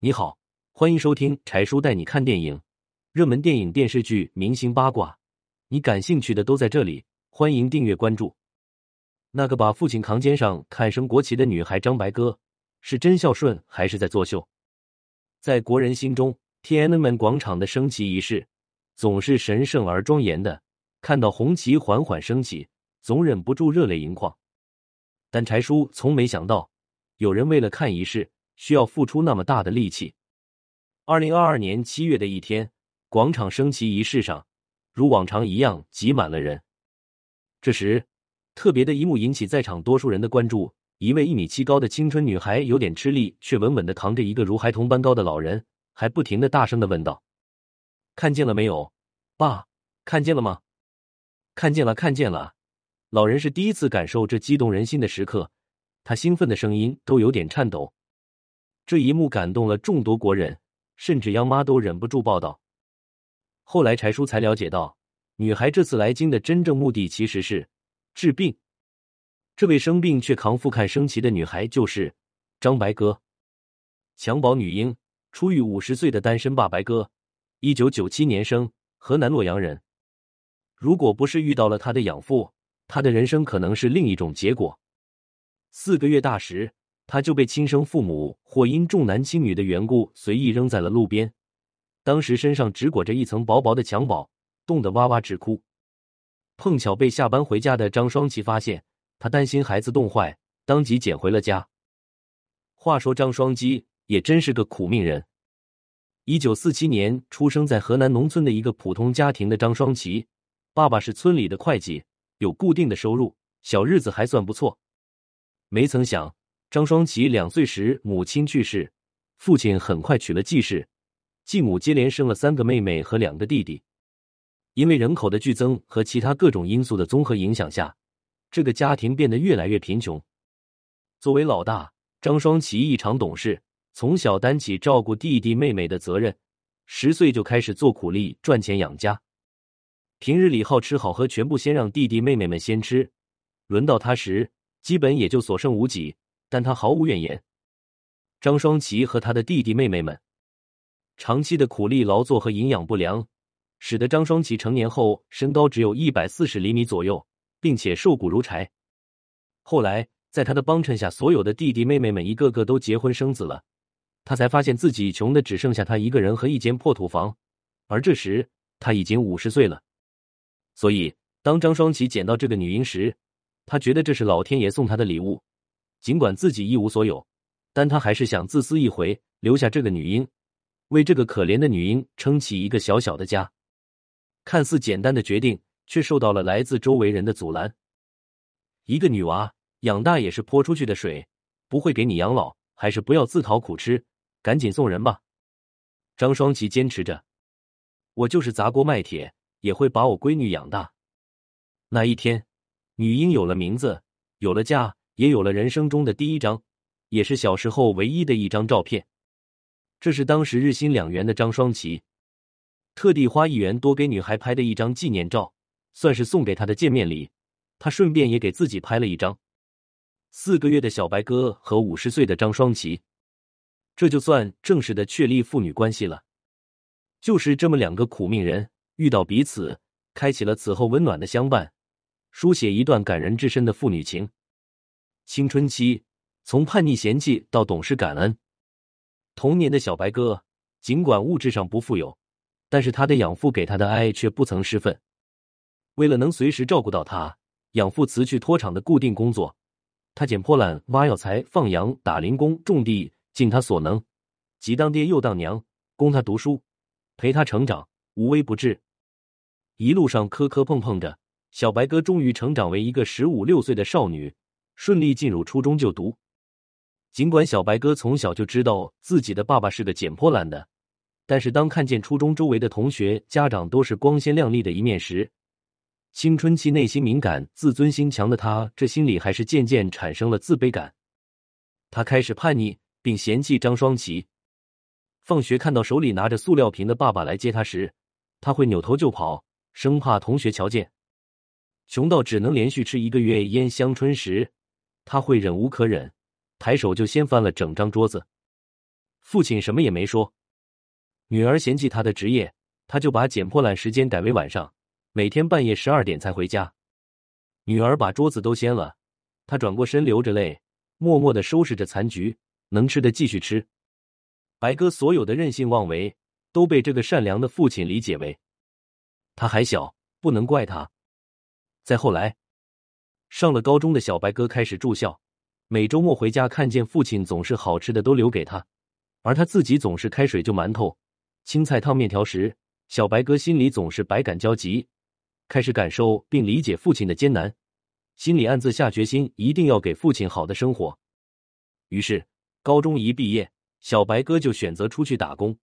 你好，欢迎收听柴叔带你看电影，热门电影、电视剧、明星八卦，你感兴趣的都在这里。欢迎订阅关注。那个把父亲扛肩上看升国旗的女孩张白鸽，是真孝顺还是在作秀？在国人心中，天安门广场的升旗仪式总是神圣而庄严的，看到红旗缓缓升起，总忍不住热泪盈眶。但柴叔从没想到，有人为了看仪式，需要付出那么大的力气。二零二二年七月的一天，广场升旗仪式上，如往常一样挤满了人。这时，特别的一幕引起在场多数人的关注。一位一米七高的青春女孩有点吃力，却稳稳的扛着一个如孩童般高的老人，还不停的大声的问道：“看见了没有，爸？看见了吗？看见了，看见了。”老人是第一次感受这激动人心的时刻，他兴奋的声音都有点颤抖。这一幕感动了众多国人，甚至央妈都忍不住报道。后来柴叔才了解到。女孩这次来京的真正目的其实是治病。这位生病却扛负看升旗的女孩就是张白鸽，襁褓女婴，初育五十岁的单身爸白鸽，一九九七年生，河南洛阳人。如果不是遇到了他的养父，他的人生可能是另一种结果。四个月大时，他就被亲生父母或因重男轻女的缘故随意扔在了路边，当时身上只裹着一层薄薄的襁褓。冻得哇哇直哭，碰巧被下班回家的张双琪发现，他担心孩子冻坏，当即捡回了家。话说张双基也真是个苦命人。一九四七年出生在河南农村的一个普通家庭的张双琪，爸爸是村里的会计，有固定的收入，小日子还算不错。没曾想，张双琪两岁时母亲去世，父亲很快娶了继室，继母接连生了三个妹妹和两个弟弟。因为人口的剧增和其他各种因素的综合影响下，这个家庭变得越来越贫穷。作为老大，张双奇异常懂事，从小担起照顾弟弟妹妹的责任，十岁就开始做苦力赚钱养家。平日里好吃好喝全部先让弟弟妹妹们先吃，轮到他时，基本也就所剩无几，但他毫无怨言。张双奇和他的弟弟妹妹们长期的苦力劳作和营养不良。使得张双奇成年后身高只有一百四十厘米左右，并且瘦骨如柴。后来在他的帮衬下，所有的弟弟妹妹们一个个都结婚生子了，他才发现自己穷的只剩下他一个人和一间破土房。而这时他已经五十岁了，所以当张双奇捡到这个女婴时，他觉得这是老天爷送他的礼物。尽管自己一无所有，但他还是想自私一回，留下这个女婴，为这个可怜的女婴撑起一个小小的家。看似简单的决定，却受到了来自周围人的阻拦。一个女娃养大也是泼出去的水，不会给你养老，还是不要自讨苦吃，赶紧送人吧。张双琪坚持着，我就是砸锅卖铁，也会把我闺女养大。那一天，女婴有了名字，有了家，也有了人生中的第一张，也是小时候唯一的一张照片。这是当时日薪两元的张双琪。特地花一元多给女孩拍的一张纪念照，算是送给她的见面礼。他顺便也给自己拍了一张。四个月的小白鸽和五十岁的张双琪，这就算正式的确立父女关系了。就是这么两个苦命人遇到彼此，开启了此后温暖的相伴，书写一段感人至深的父女情。青春期从叛逆嫌弃到懂事感恩。童年的小白鸽，尽管物质上不富有。但是他的养父给他的爱却不曾失分。为了能随时照顾到他，养父辞去拖厂的固定工作，他捡破烂、挖药材、放羊、打零工、种地，尽他所能，既当爹又当娘，供他读书，陪他成长，无微不至。一路上磕磕碰碰着，小白鸽终于成长为一个十五六岁的少女，顺利进入初中就读。尽管小白鸽从小就知道自己的爸爸是个捡破烂的。但是，当看见初中周围的同学、家长都是光鲜亮丽的一面时，青春期内心敏感、自尊心强的他，这心里还是渐渐产生了自卑感。他开始叛逆，并嫌弃张双琪。放学看到手里拿着塑料瓶的爸爸来接他时，他会扭头就跑，生怕同学瞧见。穷到只能连续吃一个月烟香春时，他会忍无可忍，抬手就掀翻了整张桌子。父亲什么也没说。女儿嫌弃他的职业，他就把捡破烂时间改为晚上，每天半夜十二点才回家。女儿把桌子都掀了，他转过身流着泪，默默的收拾着残局，能吃的继续吃。白哥所有的任性妄为都被这个善良的父亲理解为，他还小，不能怪他。再后来，上了高中的小白哥开始住校。每周末回家，看见父亲总是好吃的都留给他，而他自己总是开水就馒头、青菜烫面条时，小白哥心里总是百感交集，开始感受并理解父亲的艰难，心里暗自下决心，一定要给父亲好的生活。于是，高中一毕业，小白哥就选择出去打工。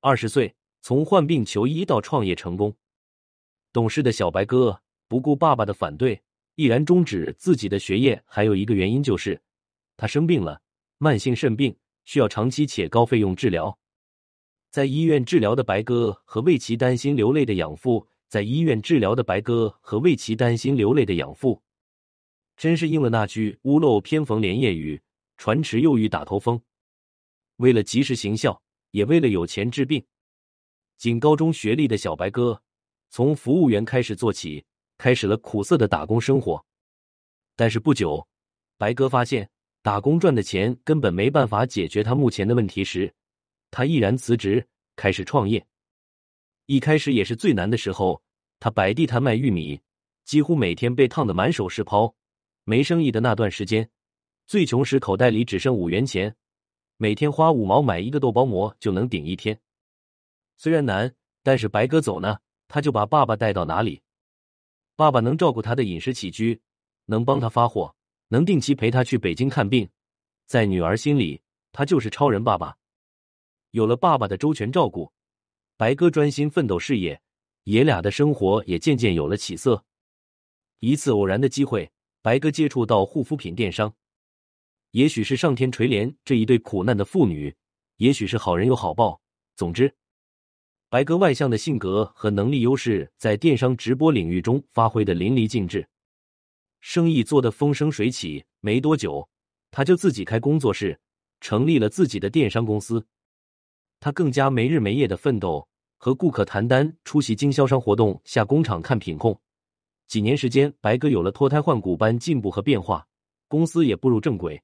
二十岁，从患病求医到创业成功，懂事的小白哥不顾爸爸的反对。毅然终止自己的学业，还有一个原因就是他生病了，慢性肾病，需要长期且高费用治疗。在医院治疗的白鸽和为其担心流泪的养父，在医院治疗的白鸽和为其担心流泪的养父，真是应了那句“屋漏偏逢连夜雨，船迟又遇打头风”。为了及时行孝，也为了有钱治病，仅高中学历的小白鸽从服务员开始做起。开始了苦涩的打工生活，但是不久，白哥发现打工赚的钱根本没办法解决他目前的问题时，他毅然辞职开始创业。一开始也是最难的时候，他摆地摊卖玉米，几乎每天被烫得满手是泡。没生意的那段时间，最穷时口袋里只剩五元钱，每天花五毛买一个豆包馍就能顶一天。虽然难，但是白哥走呢，他就把爸爸带到哪里。爸爸能照顾他的饮食起居，能帮他发货，能定期陪他去北京看病，在女儿心里，他就是超人爸爸。有了爸爸的周全照顾，白哥专心奋斗事业，爷俩的生活也渐渐有了起色。一次偶然的机会，白哥接触到护肤品电商，也许是上天垂怜这一对苦难的父女，也许是好人有好报，总之。白哥外向的性格和能力优势，在电商直播领域中发挥的淋漓尽致，生意做得风生水起。没多久，他就自己开工作室，成立了自己的电商公司。他更加没日没夜的奋斗，和顾客谈单，出席经销商活动，下工厂看品控。几年时间，白哥有了脱胎换骨般进步和变化，公司也步入正轨。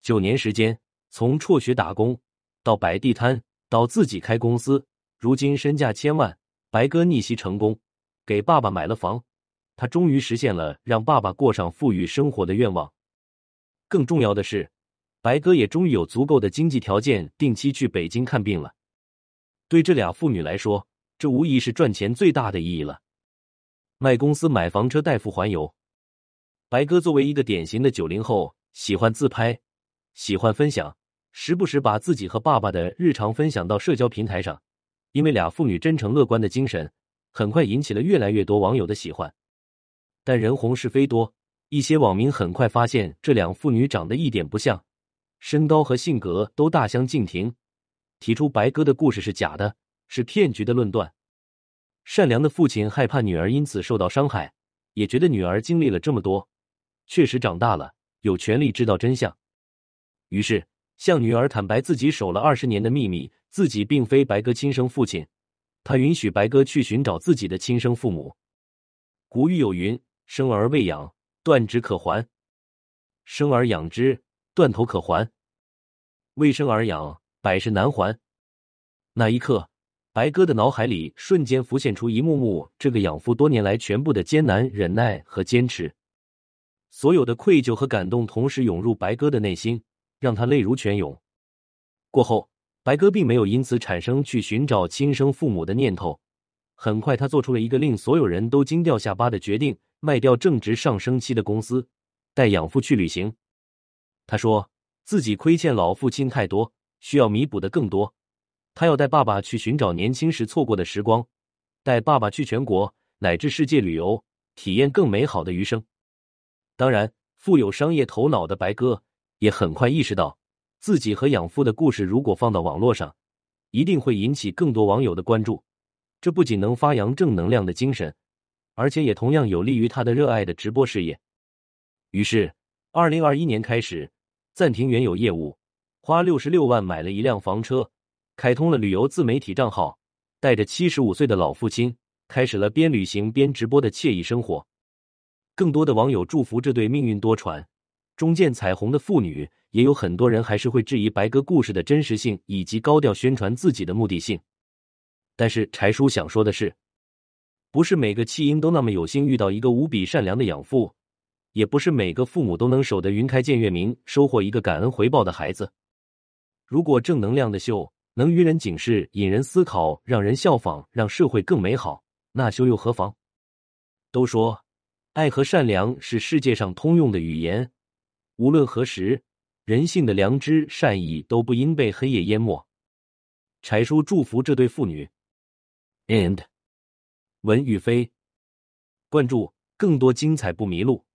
九年时间，从辍学打工到摆地摊，到自己开公司。如今身价千万，白哥逆袭成功，给爸爸买了房，他终于实现了让爸爸过上富裕生活的愿望。更重要的是，白哥也终于有足够的经济条件定期去北京看病了。对这俩妇女来说，这无疑是赚钱最大的意义了。卖公司、买房车、代付环游。白哥作为一个典型的九零后，喜欢自拍，喜欢分享，时不时把自己和爸爸的日常分享到社交平台上。因为俩妇女真诚乐观的精神，很快引起了越来越多网友的喜欢。但人红是非多，一些网民很快发现这两妇女长得一点不像，身高和性格都大相径庭，提出白哥的故事是假的，是骗局的论断。善良的父亲害怕女儿因此受到伤害，也觉得女儿经历了这么多，确实长大了，有权利知道真相，于是向女儿坦白自己守了二十年的秘密。自己并非白哥亲生父亲，他允许白哥去寻找自己的亲生父母。古语有云：“生而未养，断指可还；生而养之，断头可还；未生而养，百世难还。”那一刻，白哥的脑海里瞬间浮现出一幕幕这个养父多年来全部的艰难忍耐和坚持，所有的愧疚和感动同时涌入白哥的内心，让他泪如泉涌。过后。白哥并没有因此产生去寻找亲生父母的念头。很快，他做出了一个令所有人都惊掉下巴的决定：卖掉正值上升期的公司，带养父去旅行。他说自己亏欠老父亲太多，需要弥补的更多。他要带爸爸去寻找年轻时错过的时光，带爸爸去全国乃至世界旅游，体验更美好的余生。当然，富有商业头脑的白哥也很快意识到。自己和养父的故事，如果放到网络上，一定会引起更多网友的关注。这不仅能发扬正能量的精神，而且也同样有利于他的热爱的直播事业。于是，二零二一年开始暂停原有业务，花六十六万买了一辆房车，开通了旅游自媒体账号，带着七十五岁的老父亲，开始了边旅行边直播的惬意生活。更多的网友祝福这对命运多舛。中见彩虹的妇女，也有很多人还是会质疑白鸽故事的真实性以及高调宣传自己的目的性。但是柴叔想说的是，不是每个弃婴都那么有幸遇到一个无比善良的养父，也不是每个父母都能守得云开见月明，收获一个感恩回报的孩子。如果正能量的秀能于人警示、引人思考、让人效仿，让社会更美好，那秀又何妨？都说爱和善良是世界上通用的语言。无论何时，人性的良知、善意都不应被黑夜淹没。柴叔祝福这对父女。And 文宇飞，关注更多精彩不迷路。